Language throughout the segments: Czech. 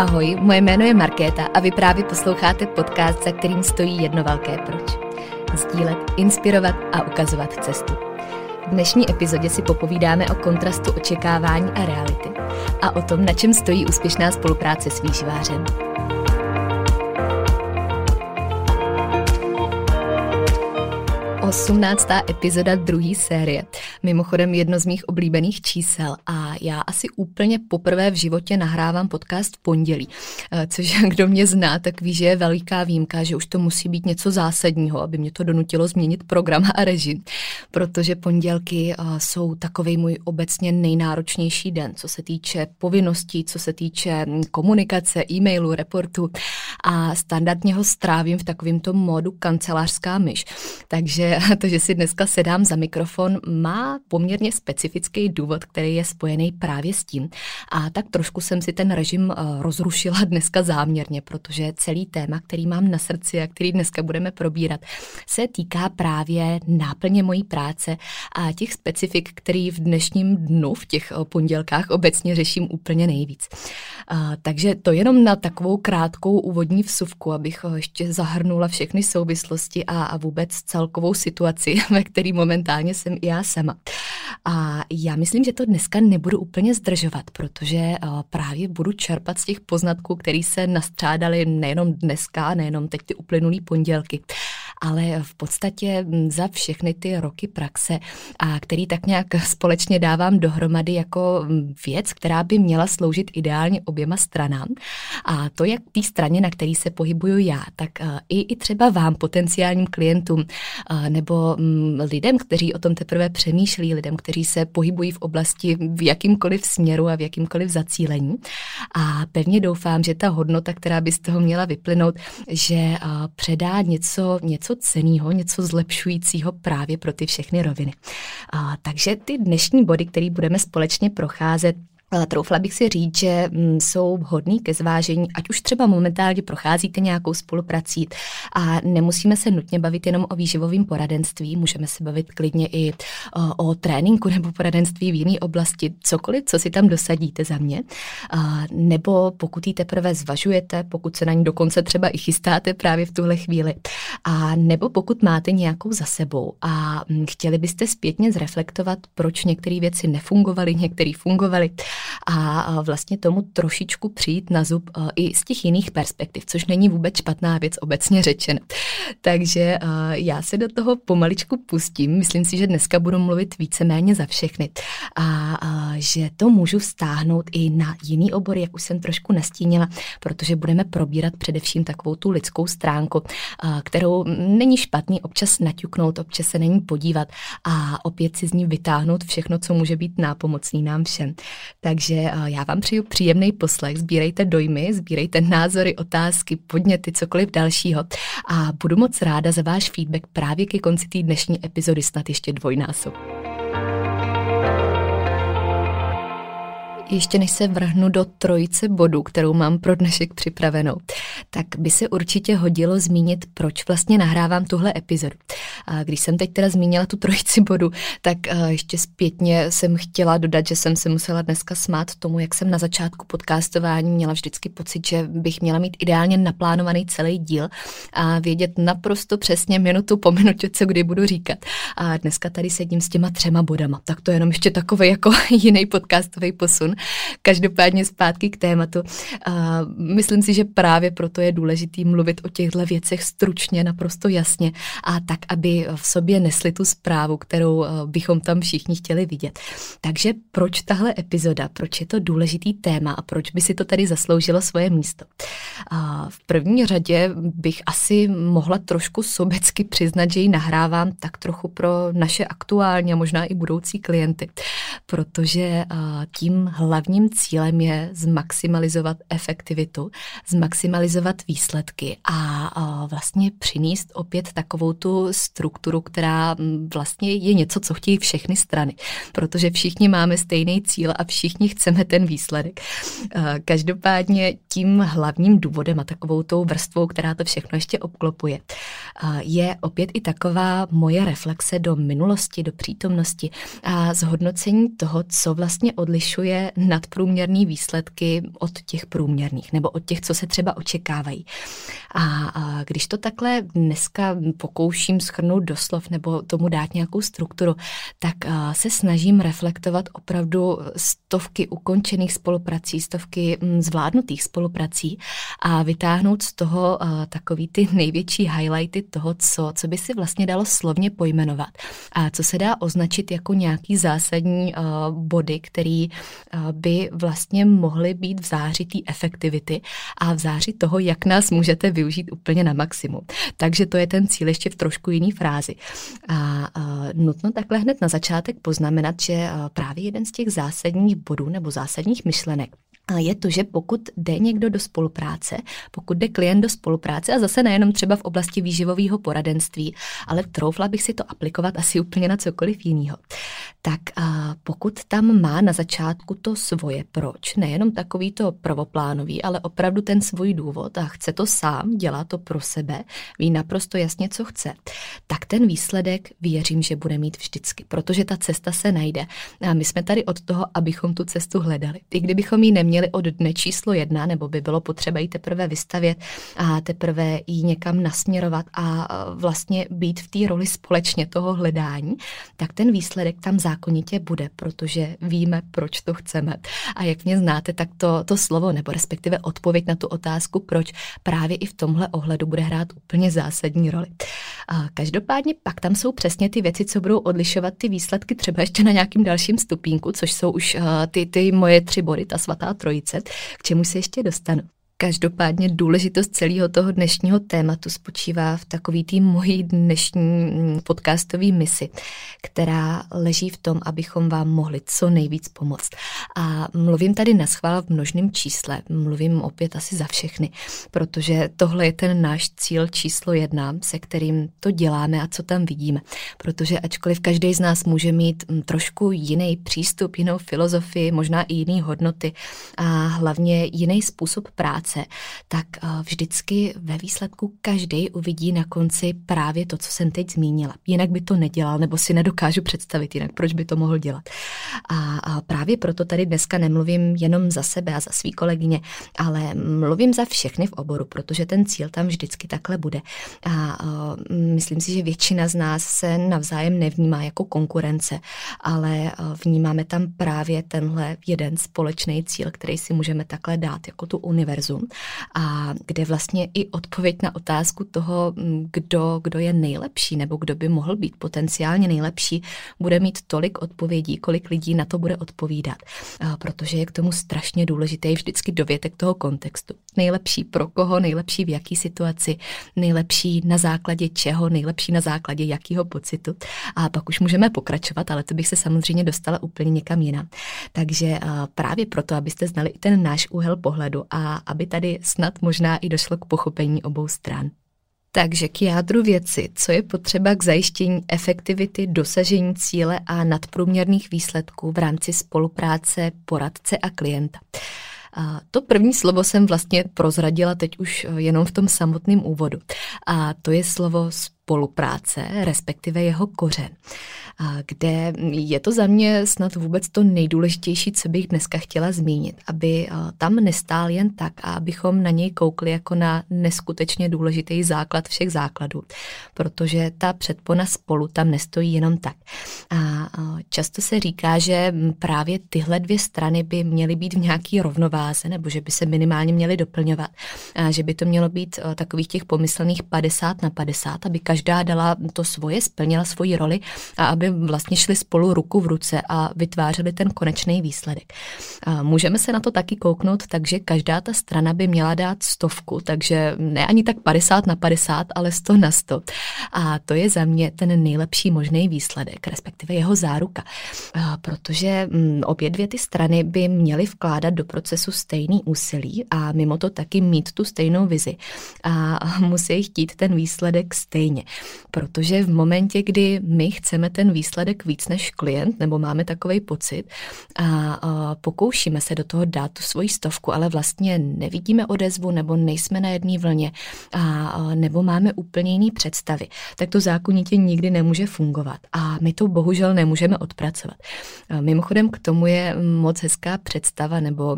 Ahoj, moje jméno je Markéta a vy právě posloucháte podcast, za kterým stojí jedno velké proč. Sdílet, inspirovat a ukazovat cestu. V dnešní epizodě si popovídáme o kontrastu očekávání a reality a o tom, na čem stojí úspěšná spolupráce s výživářem. 18. epizoda druhé série. Mimochodem jedno z mých oblíbených čísel a já asi úplně poprvé v životě nahrávám podcast v pondělí, eh, což kdo mě zná, tak ví, že je veliká výjimka, že už to musí být něco zásadního, aby mě to donutilo změnit program a režim, protože pondělky eh, jsou takový můj obecně nejnáročnější den, co se týče povinností, co se týče hm, komunikace, e-mailu, reportu a standardně ho strávím v takovémto módu kancelářská myš. Takže to, že si dneska sedám za mikrofon, má poměrně specifický důvod, který je spojený právě s tím. A tak trošku jsem si ten režim eh, rozrušila dneska záměrně, protože celý téma, který mám na srdci a který dneska budeme probírat, se týká právě náplně mojí práce a těch specifik, který v dnešním dnu, v těch eh, pondělkách obecně řeším úplně nejvíc. Takže to jenom na takovou krátkou úvodní vsuvku, abych eh, ještě zahrnula všechny souvislosti a, a vůbec celkovou situaci, ve které momentálně jsem i já sama. A já myslím, že to dneska nebudu úplně zdržovat, protože eh, právě budu čerpat z těch poznatků, které se nastřádaly nejenom dneska, nejenom teď ty uplynulý pondělky, ale v podstatě hm, za všechny ty roky praxe, a který tak nějak společně dávám dohromady jako hm, věc, která by měla sloužit ideálně oběma stranám. A to jak té straně, na který se pohybuju já, tak eh, i, i třeba vám, potenciálním klientům, eh, nebo hm, lidem, kteří o tom teprve přemýšlí, lidem, kteří se pohybují v oblasti v jakýmkoliv směru a v jakýmkoliv zacílení. A pevně doufám, že ta hodnota, která by z toho měla vyplynout, že eh, předá něco, něco něco ceného, něco zlepšujícího právě pro ty všechny roviny. A, takže ty dnešní body, které budeme společně procházet, Troufla bych si říct, že mm, jsou vhodný ke zvážení, ať už třeba momentálně procházíte nějakou spoluprací a nemusíme se nutně bavit jenom o výživovém poradenství, můžeme se bavit klidně i o, o tréninku nebo poradenství v jiné oblasti, cokoliv, co si tam dosadíte za mě. A, nebo pokud ji teprve zvažujete, pokud se na ní dokonce třeba i chystáte právě v tuhle chvíli. A nebo pokud máte nějakou za sebou a mm, chtěli byste zpětně zreflektovat, proč některé věci nefungovaly, některé fungovaly a vlastně tomu trošičku přijít na zub i z těch jiných perspektiv, což není vůbec špatná věc obecně řečeno. Takže já se do toho pomaličku pustím. Myslím si, že dneska budu mluvit víceméně za všechny a že to můžu vztáhnout i na jiný obor, jak už jsem trošku nastínila, protože budeme probírat především takovou tu lidskou stránku, kterou není špatný občas naťuknout, občas se není podívat a opět si z ní vytáhnout všechno, co může být nápomocný nám všem. Takže eh, já vám přeju příjemný poslech, sbírejte dojmy, sbírejte názory, otázky, podněty, cokoliv dalšího a budu moc ráda za váš feedback právě ke konci té dnešní epizody snad ještě dvojnásob. Ještě než se vrhnu do trojice bodů, kterou mám pro dnešek připravenou, tak by se určitě hodilo zmínit, proč vlastně nahrávám tuhle epizodu. A když jsem teď teda zmínila tu trojici bodů, tak ještě zpětně jsem chtěla dodat, že jsem se musela dneska smát tomu, jak jsem na začátku podcastování měla vždycky pocit, že bych měla mít ideálně naplánovaný celý díl a vědět naprosto přesně minutu po minutě, co kdy budu říkat. A dneska tady sedím s těma třema bodama. Tak to je jenom ještě takový jako jiný podcastový posun. Každopádně zpátky k tématu. Myslím si, že právě proto je důležitý mluvit o těchto věcech stručně, naprosto jasně a tak, aby v sobě nesli tu zprávu, kterou bychom tam všichni chtěli vidět. Takže proč tahle epizoda, proč je to důležitý téma a proč by si to tady zasloužilo svoje místo? V první řadě bych asi mohla trošku sobecky přiznat, že ji nahrávám tak trochu pro naše aktuální a možná i budoucí klienty, protože tím hlavním cílem je zmaximalizovat efektivitu, zmaximalizovat výsledky a vlastně přinést opět takovou tu strukturu, která vlastně je něco, co chtějí všechny strany, protože všichni máme stejný cíl a všichni chceme ten výsledek. Každopádně tím hlavním důvodem a takovou tou vrstvou, která to všechno ještě obklopuje, je opět i taková moje reflexe do minulosti, do přítomnosti a zhodnocení toho, co vlastně odlišuje nadprůměrné výsledky od těch průměrných nebo od těch, co se třeba očekávají. A, když to takhle dneska pokouším schrnout doslov nebo tomu dát nějakou strukturu, tak se snažím reflektovat opravdu stovky ukončených spoluprací, stovky mm, zvládnutých spoluprací a vytáhnout z toho takový ty největší highlighty toho, co, co by si vlastně dalo slovně pojmenovat a co se dá označit jako nějaký zásadní body, který by vlastně mohly být v záři té efektivity a v záři toho, jak nás můžete využít úplně na maximum. Takže to je ten cíl ještě v trošku jiný frázi. A nutno takhle hned na začátek poznamenat, že právě jeden z těch zásadních bodů nebo zásadních myšlenek je to, že pokud jde někdo do spolupráce, pokud jde klient do spolupráce, a zase nejenom třeba v oblasti výživového poradenství, ale troufla bych si to aplikovat asi úplně na cokoliv jiného, tak pokud tam má na začátku to svoje proč, nejenom takový to prvoplánový, ale opravdu ten svůj důvod a chce to sám, dělá to pro sebe, ví naprosto jasně, co chce, tak ten výsledek věřím, že bude mít vždycky, protože ta cesta se najde. A my jsme tady od toho, abychom tu cestu hledali. I kdybychom ji neměli měli od dne číslo jedna, nebo by bylo potřeba ji teprve vystavět a teprve ji někam nasměrovat a vlastně být v té roli společně toho hledání, tak ten výsledek tam zákonitě bude, protože víme, proč to chceme. A jak mě znáte, tak to, to slovo, nebo respektive odpověď na tu otázku, proč právě i v tomhle ohledu bude hrát úplně zásadní roli. A každopádně pak tam jsou přesně ty věci, co budou odlišovat ty výsledky třeba ještě na nějakým dalším stupínku, což jsou už uh, ty, ty moje tři body, ta svatá trojice, k čemu se ještě dostanu. Každopádně důležitost celého toho dnešního tématu spočívá v takový tým mojí dnešní podcastové misi, která leží v tom, abychom vám mohli co nejvíc pomoct. A mluvím tady na schvál v množném čísle, mluvím opět asi za všechny, protože tohle je ten náš cíl číslo jedna, se kterým to děláme a co tam vidíme. Protože ačkoliv každý z nás může mít trošku jiný přístup, jinou filozofii, možná i jiný hodnoty a hlavně jiný způsob práce, práce, tak eh, vždycky ve výsledku každý uvidí na konci právě to, co jsem teď zmínila. Jinak by to nedělal, nebo si nedokážu představit jinak, proč by to mohl dělat. A, právě proto tady dneska nemluvím jenom za sebe a za svý kolegyně, ale mluvím za všechny v oboru, protože ten cíl tam vždycky takhle bude. A, a myslím si, že většina z nás se navzájem nevnímá jako konkurence, ale eh, vnímáme tam právě tenhle jeden společný cíl, který si můžeme takhle dát jako tu a kde vlastně i odpověď na otázku toho, mm, kdo, kdo je nejlepší nebo kdo by mohl být potenciálně nejlepší, bude mít tolik odpovědí, kolik lidí na to bude odpovídat. Protože je k tomu strašně důležité vždycky dovětek toho kontextu. Nejlepší pro koho, nejlepší v jaký situaci, nejlepší na základě čeho, nejlepší na základě jakého pocitu. A pak už můžeme pokračovat, ale to bych se samozřejmě dostala úplně někam jinam. Takže právě proto, abyste znali i ten náš úhel pohledu a aby tady snad možná i došlo k pochopení obou stran. Takže k jádru věci, co je potřeba k zajištění efektivity, dosažení cíle a nadprůměrných výsledků v rámci spolupráce poradce a klienta. A to první slovo jsem vlastně prozradila teď už jenom v tom samotném úvodu. A to je slovo spolupráce, respektive jeho kořen kde je to za mě snad vůbec to nejdůležitější, co bych dneska chtěla zmínit, aby tam nestál jen tak a abychom na něj koukli jako na neskutečně důležitý základ všech základů, protože ta předpona spolu tam nestojí jenom tak. A často se říká, že právě tyhle dvě strany by měly být v nějaký rovnováze, nebo že by se minimálně měly doplňovat, a že by to mělo být takových těch pomyslných 50 na 50, aby každá dala to svoje, splnila svoji roli a aby vlastně šli spolu ruku v ruce a vytvářeli ten konečný výsledek. A můžeme se na to taky kouknout, takže každá ta strana by měla dát stovku, takže ne ani tak 50 na 50, ale 100 na 100. A to je za mě ten nejlepší možný výsledek, respektive jeho záruka. A protože mm, obě dvě ty strany by měly vkládat do procesu stejný úsilí a mimo to taky mít tu stejnou vizi. A musí chtít ten výsledek stejně. Protože v momentě, kdy my chceme ten výsledek víc než klient, nebo máme takový pocit a, pokoušíme se do toho dát tu svoji stovku, ale vlastně nevidíme odezvu nebo nejsme na jedné vlně a, nebo máme úplně jiný představy, tak to zákonitě nikdy nemůže fungovat. A my to bohužel nemůžeme odpracovat. Mimochodem k tomu je moc hezká představa nebo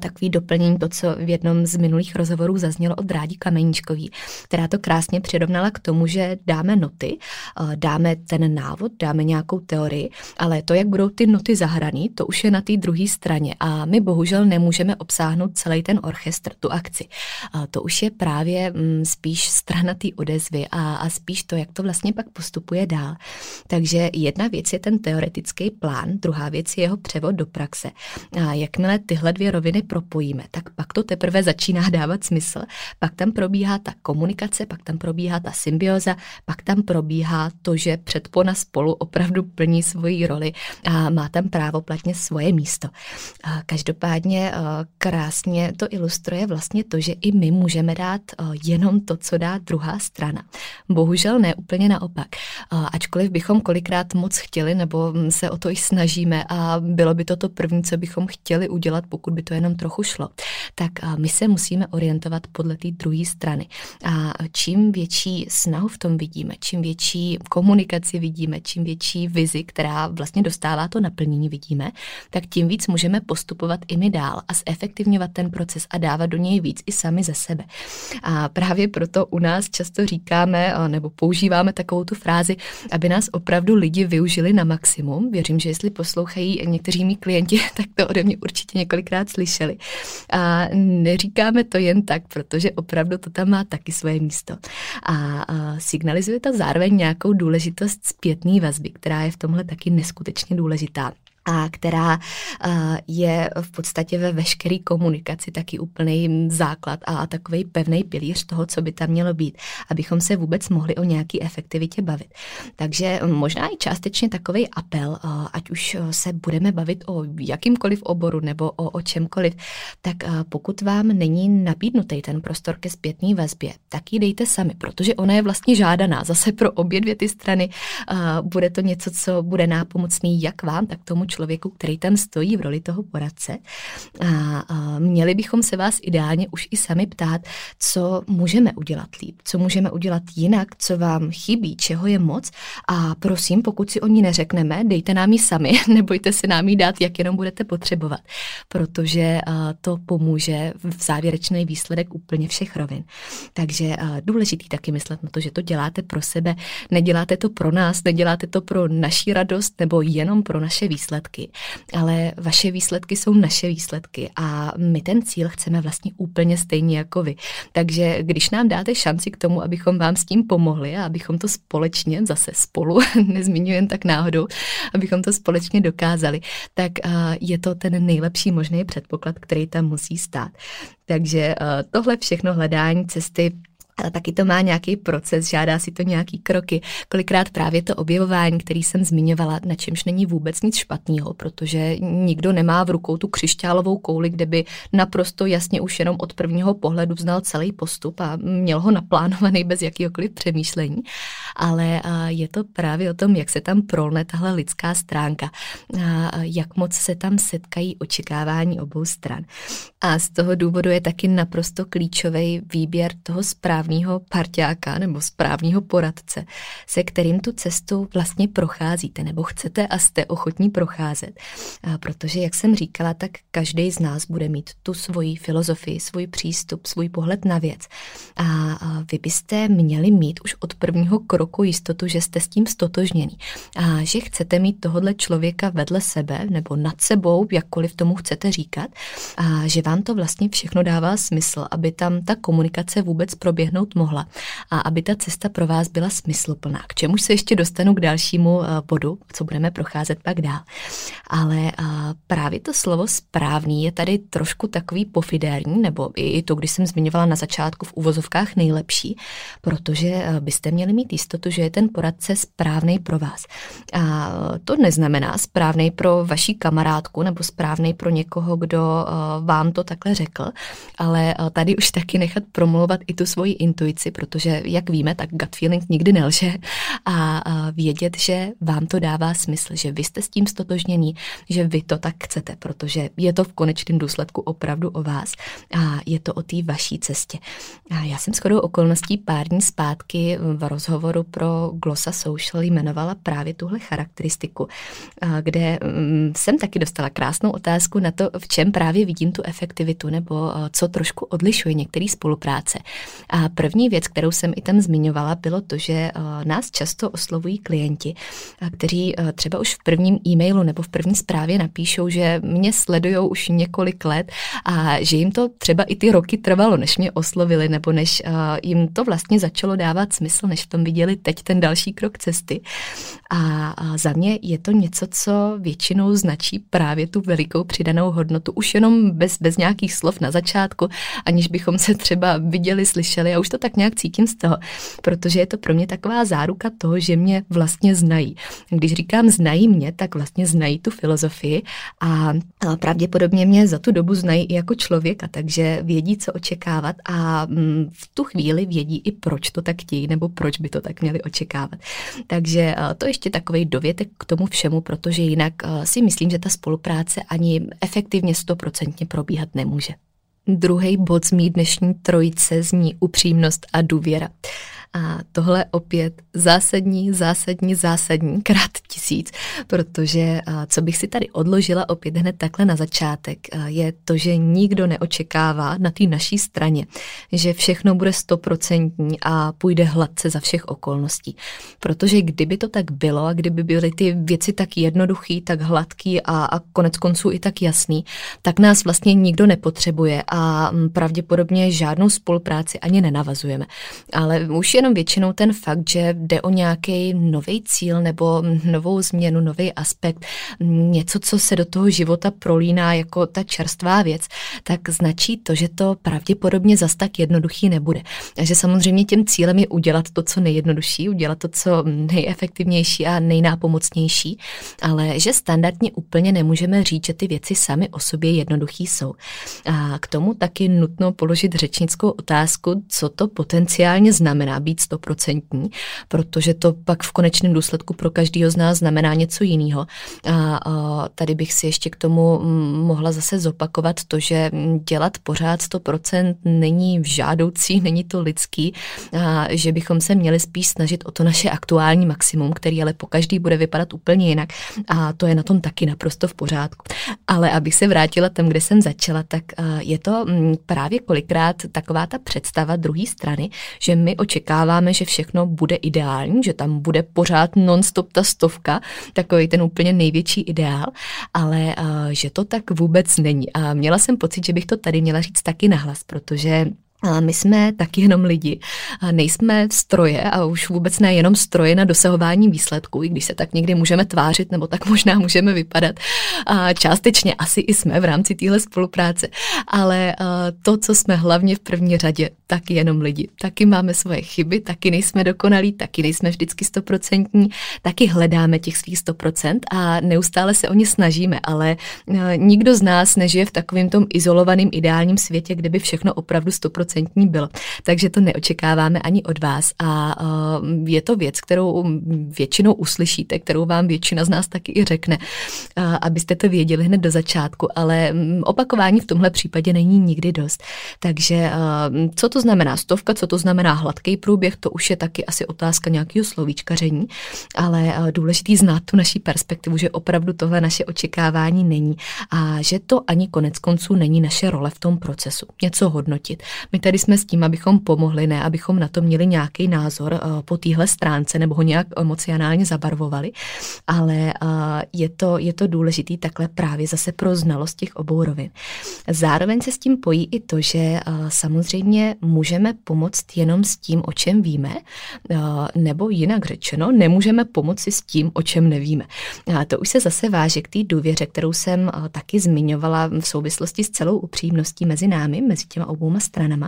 takový doplnění to, co v jednom z minulých rozhovorů zaznělo od Rádi Kameníčkový, která to krásně přirovnala k tomu, že dáme noty, eh, dáme ten návod, dáme nějakou teorii, ale to, jak budou ty noty zahraný, to už je na té druhé straně a my bohužel nemůžeme obsáhnout celý ten orchestr, tu akci. To už je právě mm, spíš strana té odezvy a, a spíš to, jak to vlastně pak postupuje dál. Takže jedna věc je ten teoretický plán, druhá věc je jeho převod do praxe. A jakmile tyhle dvě roviny propojíme, tak pak to teprve začíná dávat smysl. Pak tam probíhá ta komunikace, pak tam probíhá ta symbioza, pak tam probíhá to, že předpona spolu opravdu plní svoji roli a má tam právoplatně svoje místo. Každopádně krásně to ilustruje vlastně to, že i my můžeme dát jenom to, co dá druhá strana. Bohužel ne úplně naopak. Ačkoliv bychom kolikrát moc chtěli nebo se o to i snažíme a bylo by to to první, co bychom chtěli udělat, pokud by to jenom trochu šlo, tak my se musíme orientovat podle té druhé strany. A čím větší snahu v tom vidíme, čím větší komunikaci vidíme, čím větší vizi, která vlastně dostává to naplnění vidíme, tak tím víc můžeme postupovat i my dál a zefektivňovat ten proces a dávat do něj víc i sami ze sebe. A právě proto u nás často říkáme nebo používáme takovou tu frázi, aby nás opravdu lidi využili na maximum. Věřím, že jestli poslouchají někteří mý klienti, tak to ode mě určitě několikrát slyší slyšeli. A neříkáme to jen tak, protože opravdu to tam má taky svoje místo. A, signalizuje to zároveň nějakou důležitost zpětné vazby, která je v tomhle taky neskutečně důležitá a která je v podstatě ve veškeré komunikaci taky úplný základ a takový pevný pilíř toho, co by tam mělo být, abychom se vůbec mohli o nějaký efektivitě bavit. Takže možná i částečně takový apel, ať už se budeme bavit o jakýmkoliv oboru nebo o, o čemkoliv, tak pokud vám není nabídnutý ten prostor ke zpětné vazbě, tak ji dejte sami, protože ona je vlastně žádaná. Zase pro obě dvě ty strany bude to něco, co bude nápomocný jak vám, tak tomu člověku, který tam stojí v roli toho poradce. A, a měli bychom se vás ideálně už i sami ptát, co můžeme udělat líp, co můžeme udělat jinak, co vám chybí, čeho je moc. A prosím, pokud si o ní neřekneme, dejte nám ji sami, nebojte se nám ji dát, jak jenom budete potřebovat, protože to pomůže v závěrečný výsledek úplně všech rovin. Takže důležitý taky myslet na to, že to děláte pro sebe, neděláte to pro nás, neděláte to pro naší radost nebo jenom pro naše výsledky výsledky, ale vaše výsledky jsou naše výsledky a my ten cíl chceme vlastně úplně stejně jako vy. Takže když nám dáte šanci k tomu, abychom vám s tím pomohli a abychom to společně, zase spolu, nezmiňuji tak náhodou, abychom to společně dokázali, tak je to ten nejlepší možný předpoklad, který tam musí stát. Takže tohle všechno hledání cesty ale taky to má nějaký proces, žádá si to nějaký kroky. Kolikrát právě to objevování, který jsem zmiňovala, na čemž není vůbec nic špatného, protože nikdo nemá v rukou tu křišťálovou kouli, kde by naprosto jasně už jenom od prvního pohledu znal celý postup a měl ho naplánovaný bez jakýkoliv přemýšlení. Ale je to právě o tom, jak se tam prolne tahle lidská stránka, a jak moc se tam setkají očekávání obou stran. A z toho důvodu je taky naprosto klíčový výběr toho správného správního parťáka nebo správního poradce, se kterým tu cestu vlastně procházíte nebo chcete a jste ochotní procházet. A protože, jak jsem říkala, tak každý z nás bude mít tu svoji filozofii, svůj přístup, svůj pohled na věc. A vy byste měli mít už od prvního kroku jistotu, že jste s tím stotožněný a že chcete mít tohodle člověka vedle sebe nebo nad sebou, jakkoliv tomu chcete říkat, a že vám to vlastně všechno dává smysl, aby tam ta komunikace vůbec proběhnout mohla a aby ta cesta pro vás byla smysluplná. K čemuž se ještě dostanu k dalšímu eh, bodu, co budeme procházet pak dál. Ale eh, právě to slovo správný je tady trošku takový pofidérní, nebo i to, když jsem zmiňovala na začátku v uvozovkách nejlepší, protože eh, byste měli mít jistotu, že je ten poradce správný pro vás. A to neznamená správný pro vaší kamarádku nebo správný pro někoho, kdo vám to takhle řekl, ale tady už taky nechat promluvat i tu svoji intuici, protože jak víme, tak gut feeling nikdy nelže a vědět, že vám to dává smysl, že vy jste s tím stotožnění, že vy to tak chcete, protože je to v konečném důsledku opravdu o vás a je to o té vaší cestě. A já jsem shodou okolností pár dní zpátky v rozhovoru pro Glossa Social jmenovala právě tuhle charakteristiku, kde mm, jsem taky dostala krásnou otázku na to, v čem právě vidím tu efektivitu nebo co trošku odlišuje některé spolupráce. A první věc, kterou jsem i tam zmiňovala, bylo to, že nás často oslovují klienti, kteří třeba už v prvním e-mailu nebo v první zprávě napíšou, že mě sledují už několik let a že jim to třeba i ty roky trvalo, než mě oslovili, nebo než jim to vlastně začalo dávat smysl, než v tom viděli teď ten další krok cesty. A za mě je to něco, co většinou značí právě tu velikou přidanou hodnotu, už jenom bez, bez nějakých slov na začátku, aniž bychom se třeba viděli, slyšeli a už to tak nějak cítím z toho, protože je to pro mě taková záruka toho, že mě vlastně znají. Když říkám znají mě, tak vlastně znají tu filozofii a pravděpodobně mě za tu dobu znají i jako člověka, takže vědí, co očekávat a mm, v tu chvíli vědí i proč to tak chtějí nebo proč by to tak měli očekávat. Takže to ještě takový dovětek k tomu všemu, protože jinak si myslím, že ta spolupráce ani efektivně stoprocentně probíhat nemůže. Druhý bod z mý dnešní trojice zní upřímnost a důvěra. A tohle opět zásadní, zásadní, zásadní, krát tisíc, protože co bych si tady odložila opět hned takhle na začátek, je to, že nikdo neočekává na té naší straně, že všechno bude stoprocentní a půjde hladce za všech okolností. Protože kdyby to tak bylo a kdyby byly ty věci tak jednoduchý, tak hladký a, a konec konců i tak jasný, tak nás vlastně nikdo nepotřebuje a pravděpodobně žádnou spolupráci ani nenavazujeme. Ale už jenom většinou ten fakt, že jde o nějaký nový cíl nebo novou změnu, nový aspekt, něco, co se do toho života prolíná jako ta čerstvá věc, tak značí to, že to pravděpodobně zas tak jednoduchý nebude. A že samozřejmě tím cílem je udělat to, co nejjednodušší, udělat to, co nejefektivnější a nejnápomocnější, ale že standardně úplně nemůžeme říct, že ty věci sami o sobě jednoduchý jsou. A k tomu taky nutno položit řečnickou otázku, co to potenciálně znamená být stoprocentní, protože to pak v konečném důsledku pro každého z nás znamená něco jiného. A, a tady bych si ještě k tomu mohla zase zopakovat to, že dělat pořád 100% není žádoucí, není to lidský, a že bychom se měli spíš snažit o to naše aktuální maximum, který ale po každý bude vypadat úplně jinak a to je na tom taky naprosto v pořádku. Ale abych se vrátila tam, kde jsem začala, tak je to právě kolikrát taková ta představa druhé strany, že my očekáváme, očekáváme, že všechno bude ideální, že tam bude pořád non-stop ta stovka, takový ten úplně největší ideál, ale uh, že to tak vůbec není. A měla jsem pocit, že bych to tady měla říct taky nahlas, protože my jsme taky jenom lidi, nejsme stroje a už vůbec ne jenom stroje na dosahování výsledků, i když se tak někdy můžeme tvářit, nebo tak možná můžeme vypadat. A částečně asi i jsme v rámci téhle spolupráce, ale to, co jsme hlavně v první řadě, taky jenom lidi. Taky máme svoje chyby, taky nejsme dokonalí, taky nejsme vždycky stoprocentní, taky hledáme těch svých 100% a neustále se o ně snažíme, ale nikdo z nás nežije v takovém tom izolovaném ideálním světě, kde by všechno opravdu 100% stoprocentní bylo. Takže to neočekáváme ani od vás a je to věc, kterou většinou uslyšíte, kterou vám většina z nás taky i řekne, abyste to věděli hned do začátku, ale opakování v tomhle případě není nikdy dost. Takže co to znamená stovka, co to znamená hladký průběh, to už je taky asi otázka nějakého slovíčkaření, ale důležitý znát tu naší perspektivu, že opravdu tohle naše očekávání není a že to ani konec konců není naše role v tom procesu. Něco hodnotit. My tady jsme s tím, abychom pomohli, ne abychom na to měli nějaký názor po téhle stránce nebo ho nějak emocionálně zabarvovali, ale je to, je to důležitý takhle právě zase pro znalost těch obou rovin. Zároveň se s tím pojí i to, že samozřejmě můžeme pomoct jenom s tím, o čem víme, nebo jinak řečeno, nemůžeme pomoci s tím, o čem nevíme. A to už se zase váže k té důvěře, kterou jsem taky zmiňovala v souvislosti s celou upřímností mezi námi, mezi těma obouma stranama,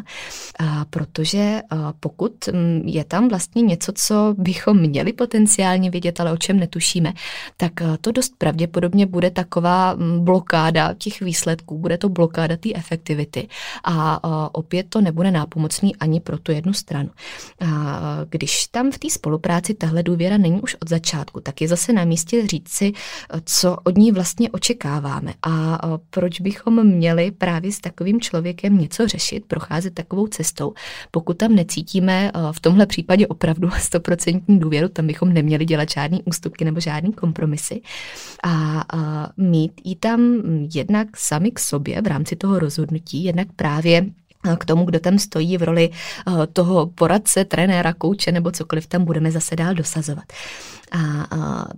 protože pokud je tam vlastně něco, co bychom měli potenciálně vědět, ale o čem netušíme, tak to dost pravděpodobně bude taková blokáda těch výsledků, bude to blokáda té efektivity a opět to nebude nápomocný ani pro tu jednu stranu. Když tam v té spolupráci tahle důvěra není už od začátku, tak je zase na místě říct si, co od ní vlastně očekáváme a proč bychom měli právě s takovým člověkem něco řešit, procházet takovou cestou. Pokud tam necítíme v tomhle případě opravdu stoprocentní důvěru, tam bychom neměli dělat žádný ústupky nebo žádný kompromisy a mít ji tam jednak sami k sobě v rámci toho rozhodnutí, jednak právě k tomu, kdo tam stojí v roli toho poradce, trenéra, kouče nebo cokoliv tam budeme zase dál dosazovat. A,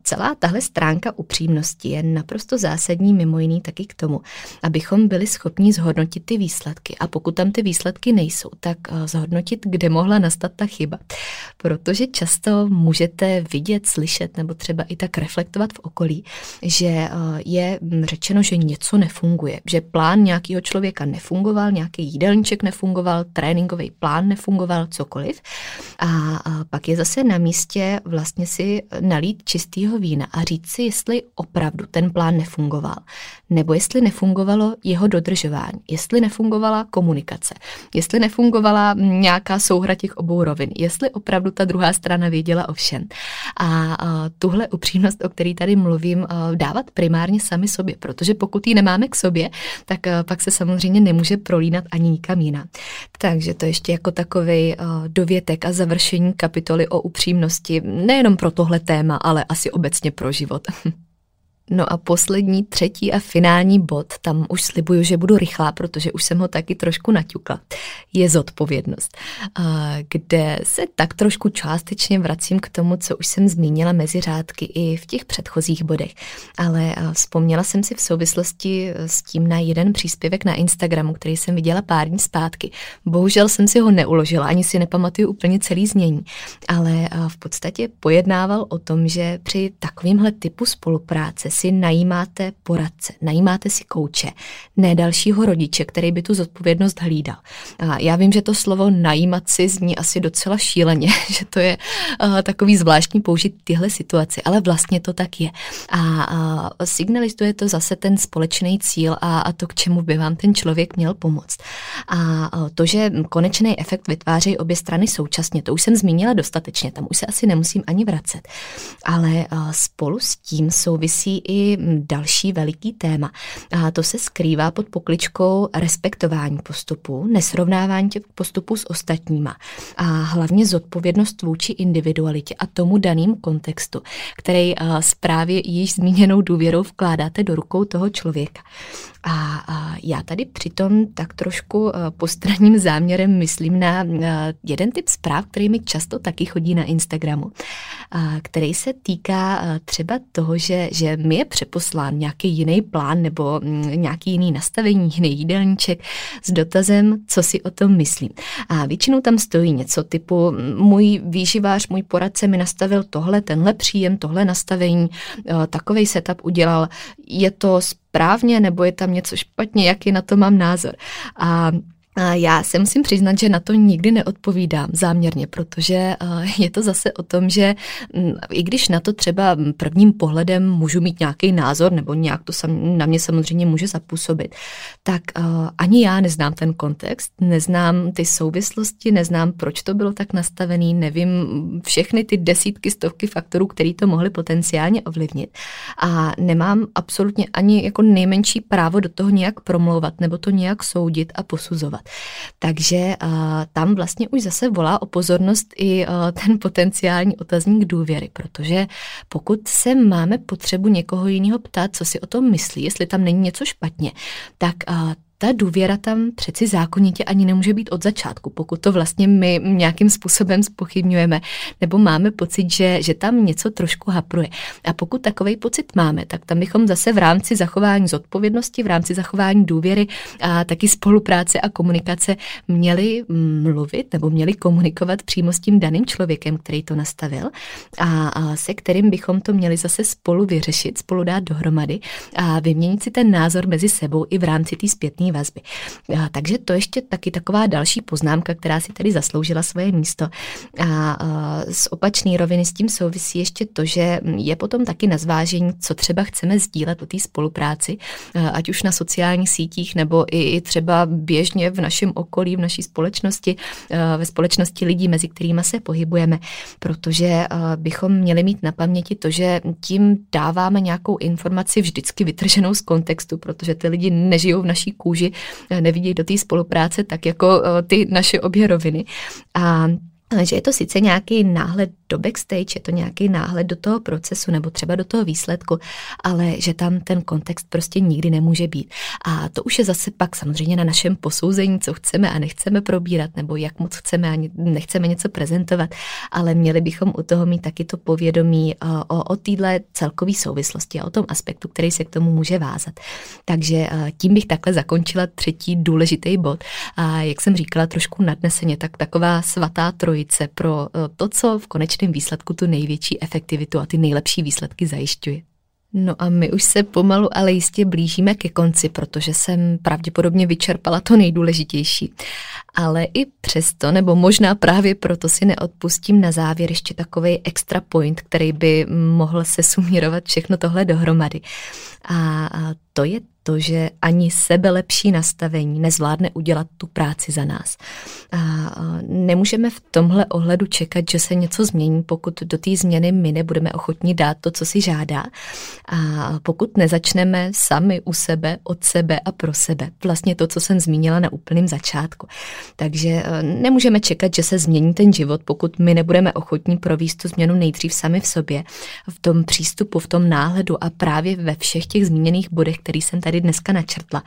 celá tahle stránka upřímnosti je naprosto zásadní mimo jiný taky k tomu, abychom byli schopni zhodnotit ty výsledky. A pokud tam ty výsledky nejsou, tak zhodnotit, kde mohla nastat ta chyba. Protože často můžete vidět, slyšet nebo třeba i tak reflektovat v okolí, že je řečeno, že něco nefunguje, že plán nějakého člověka nefungoval, nějaký jídelníček nefungoval, tréninkový plán nefungoval, cokoliv. A pak je zase na místě vlastně si nalít čistého vína a říct si, jestli opravdu ten plán nefungoval, nebo jestli nefungovalo jeho dodržování, jestli nefungovala komunikace, jestli nefungovala nějaká souhra těch obou rovin, jestli opravdu ta druhá strana věděla o všem. A, a tuhle upřímnost, o který tady mluvím, dávat primárně sami sobě, protože pokud ji nemáme k sobě, tak pak se samozřejmě nemůže prolínat ani nikam jinam. Takže to ještě jako takový dovětek a završení kapitoly o upřímnosti, nejenom pro tohle téma, ale asi obecně pro život. No a poslední, třetí a finální bod, tam už slibuju, že budu rychlá, protože už jsem ho taky trošku naťukla, je zodpovědnost, kde se tak trošku částečně vracím k tomu, co už jsem zmínila mezi řádky i v těch předchozích bodech. Ale vzpomněla jsem si v souvislosti s tím na jeden příspěvek na Instagramu, který jsem viděla pár dní zpátky. Bohužel jsem si ho neuložila, ani si nepamatuju úplně celý znění, ale v podstatě pojednával o tom, že při takovémhle typu spolupráce si najímáte poradce, najímáte si kouče, ne dalšího rodiče, který by tu zodpovědnost hlídal. A já vím, že to slovo najímat si zní asi docela šíleně, že to je uh, takový zvláštní použít tyhle situaci, ale vlastně to tak je. A uh, signalizuje to zase ten společný cíl a, a to, k čemu by vám ten člověk měl pomoct. A uh, to, že konečný efekt vytvářejí obě strany současně, to už jsem zmínila dostatečně, tam už se asi nemusím ani vracet. Ale uh, spolu s tím souvisí i další veliký téma. A to se skrývá pod pokličkou respektování postupů, nesrovnávání těch postupů s ostatníma a hlavně zodpovědnost vůči individualitě a tomu daným kontextu, který z právě již zmíněnou důvěrou vkládáte do rukou toho člověka. A, a já tady přitom tak trošku postranním záměrem myslím na jeden typ zpráv, který mi často taky chodí na Instagramu, který se týká třeba toho, že, že my je přeposlán nějaký jiný plán nebo mm, nějaký jiný nastavení, jiný jídelníček s dotazem, co si o tom myslím. A většinou tam stojí něco typu můj výživář, můj poradce mi nastavil tohle, tenhle příjem, tohle nastavení, e, takový setup udělal, je to správně nebo je tam něco špatně, jaký na to mám názor. A já se musím přiznat, že na to nikdy neodpovídám záměrně, protože je to zase o tom, že mm, i když na to třeba prvním pohledem můžu mít nějaký názor, nebo nějak to na mě samozřejmě může zapůsobit, tak ani já neznám ten kontext, neznám ty souvislosti, neznám, proč to bylo tak nastavený, nevím všechny ty desítky, stovky faktorů, který to mohly potenciálně ovlivnit. A nemám absolutně ani jako nejmenší právo do toho nějak promlouvat nebo to nějak soudit a posuzovat. Takže tam vlastně už zase volá o pozornost i ten potenciální otazník důvěry, protože pokud se máme potřebu někoho jiného ptát, co si o tom myslí, jestli tam není něco špatně, tak ta důvěra tam přeci zákonitě ani nemůže být od začátku, pokud to vlastně my nějakým způsobem spochybňujeme, nebo máme pocit, že, že tam něco trošku hapruje. A pokud takový pocit máme, tak tam bychom zase v rámci zachování zodpovědnosti, v rámci zachování důvěry a taky spolupráce a komunikace měli mluvit nebo měli komunikovat přímo s tím daným člověkem, který to nastavil a, a se kterým bychom to měli zase spolu vyřešit, spolu dát dohromady a vyměnit si ten názor mezi sebou i v rámci té zpětné vazby. A, takže to ještě taky taková další poznámka, která si tady zasloužila svoje místo. A, a z opačné roviny s tím souvisí ještě to, že je potom taky na zvážení, co třeba chceme sdílet o té spolupráci, ať už na sociálních sítích nebo i třeba běžně v našem okolí, v naší společnosti, ve společnosti lidí, mezi kterými se pohybujeme, protože bychom měli mít na paměti to, že tím dáváme nějakou informaci vždycky vytrženou z kontextu, protože ty lidi nežijou v naší kůži, nevidí do té spolupráce tak jako ty naše obě roviny. A že je to sice nějaký náhled do backstage, je to nějaký náhled do toho procesu nebo třeba do toho výsledku, ale že tam ten kontext prostě nikdy nemůže být. A to už je zase pak samozřejmě na našem posouzení, co chceme a nechceme probírat, nebo jak moc chceme a nechceme něco prezentovat, ale měli bychom u toho mít taky to povědomí eh, o, o téhle celkové souvislosti a o tom aspektu, který se k tomu může vázat. Takže eh, tím bych takhle zakončila třetí důležitý bod. A jak jsem říkala trošku nadneseně, tak taková svatá trojice pro eh, to, co v konečném výsledku tu největší efektivitu a ty nejlepší výsledky zajišťuje. No a my už se pomalu, ale jistě blížíme ke konci, protože jsem pravděpodobně vyčerpala to nejdůležitější. Ale i přesto, nebo možná právě proto si neodpustím na závěr ještě takový extra point, který by mohl se sumírovat všechno tohle dohromady. A to je to, že ani sebelepší nastavení nezvládne udělat tu práci za nás. A nemůžeme v tomhle ohledu čekat, že se něco změní, pokud do té změny my nebudeme ochotní dát to, co si žádá. A pokud nezačneme sami u sebe, od sebe a pro sebe. Vlastně to, co jsem zmínila na úplném začátku. Takže e, nemůžeme čekat, že se změní ten život, pokud my nebudeme ochotní províst tu změnu nejdřív sami v sobě, v tom přístupu, v tom náhledu a právě ve všech těch zmíněných bodech, který jsem tady dneska načrtla.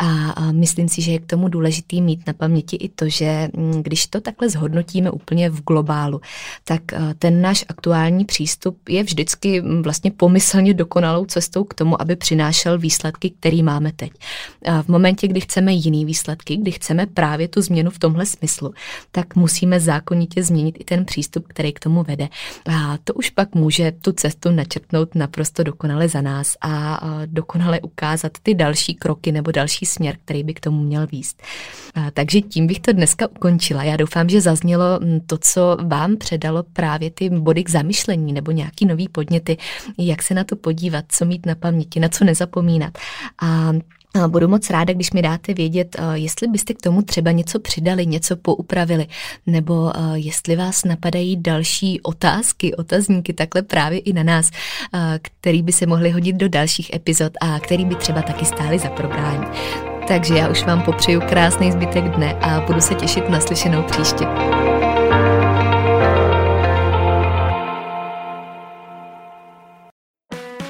A, myslím si, že je k tomu důležitý mít na paměti i to, že mm, když to takhle zhodnotíme úplně v globálu, tak ten náš aktuální přístup je vždycky mm, vlastně pomyslně dokonalou cestou k tomu, aby přinášel výsledky, který máme teď. A v momentě, kdy chceme jiný výsledky, kdy chceme právě tu změnu v tomhle smyslu, tak musíme zákonitě změnit i ten přístup, který k tomu vede. A to už pak může tu cestu načrtnout naprosto dokonale za nás a dokonale ukázat ty další kroky nebo další směr, který by k tomu měl výst. Takže tím bych to dneska ukončila. Já doufám, že zaznělo to, co vám předalo právě ty body k zamyšlení nebo nějaký nový podněty, jak se na to podívat, co mít na paměti, na co nezapomínat. A Budu moc ráda, když mi dáte vědět, jestli byste k tomu třeba něco přidali, něco poupravili, nebo jestli vás napadají další otázky, otazníky takhle právě i na nás, který by se mohly hodit do dalších epizod a který by třeba taky stály za probrání. Takže já už vám popřeju krásný zbytek dne a budu se těšit na slyšenou příště.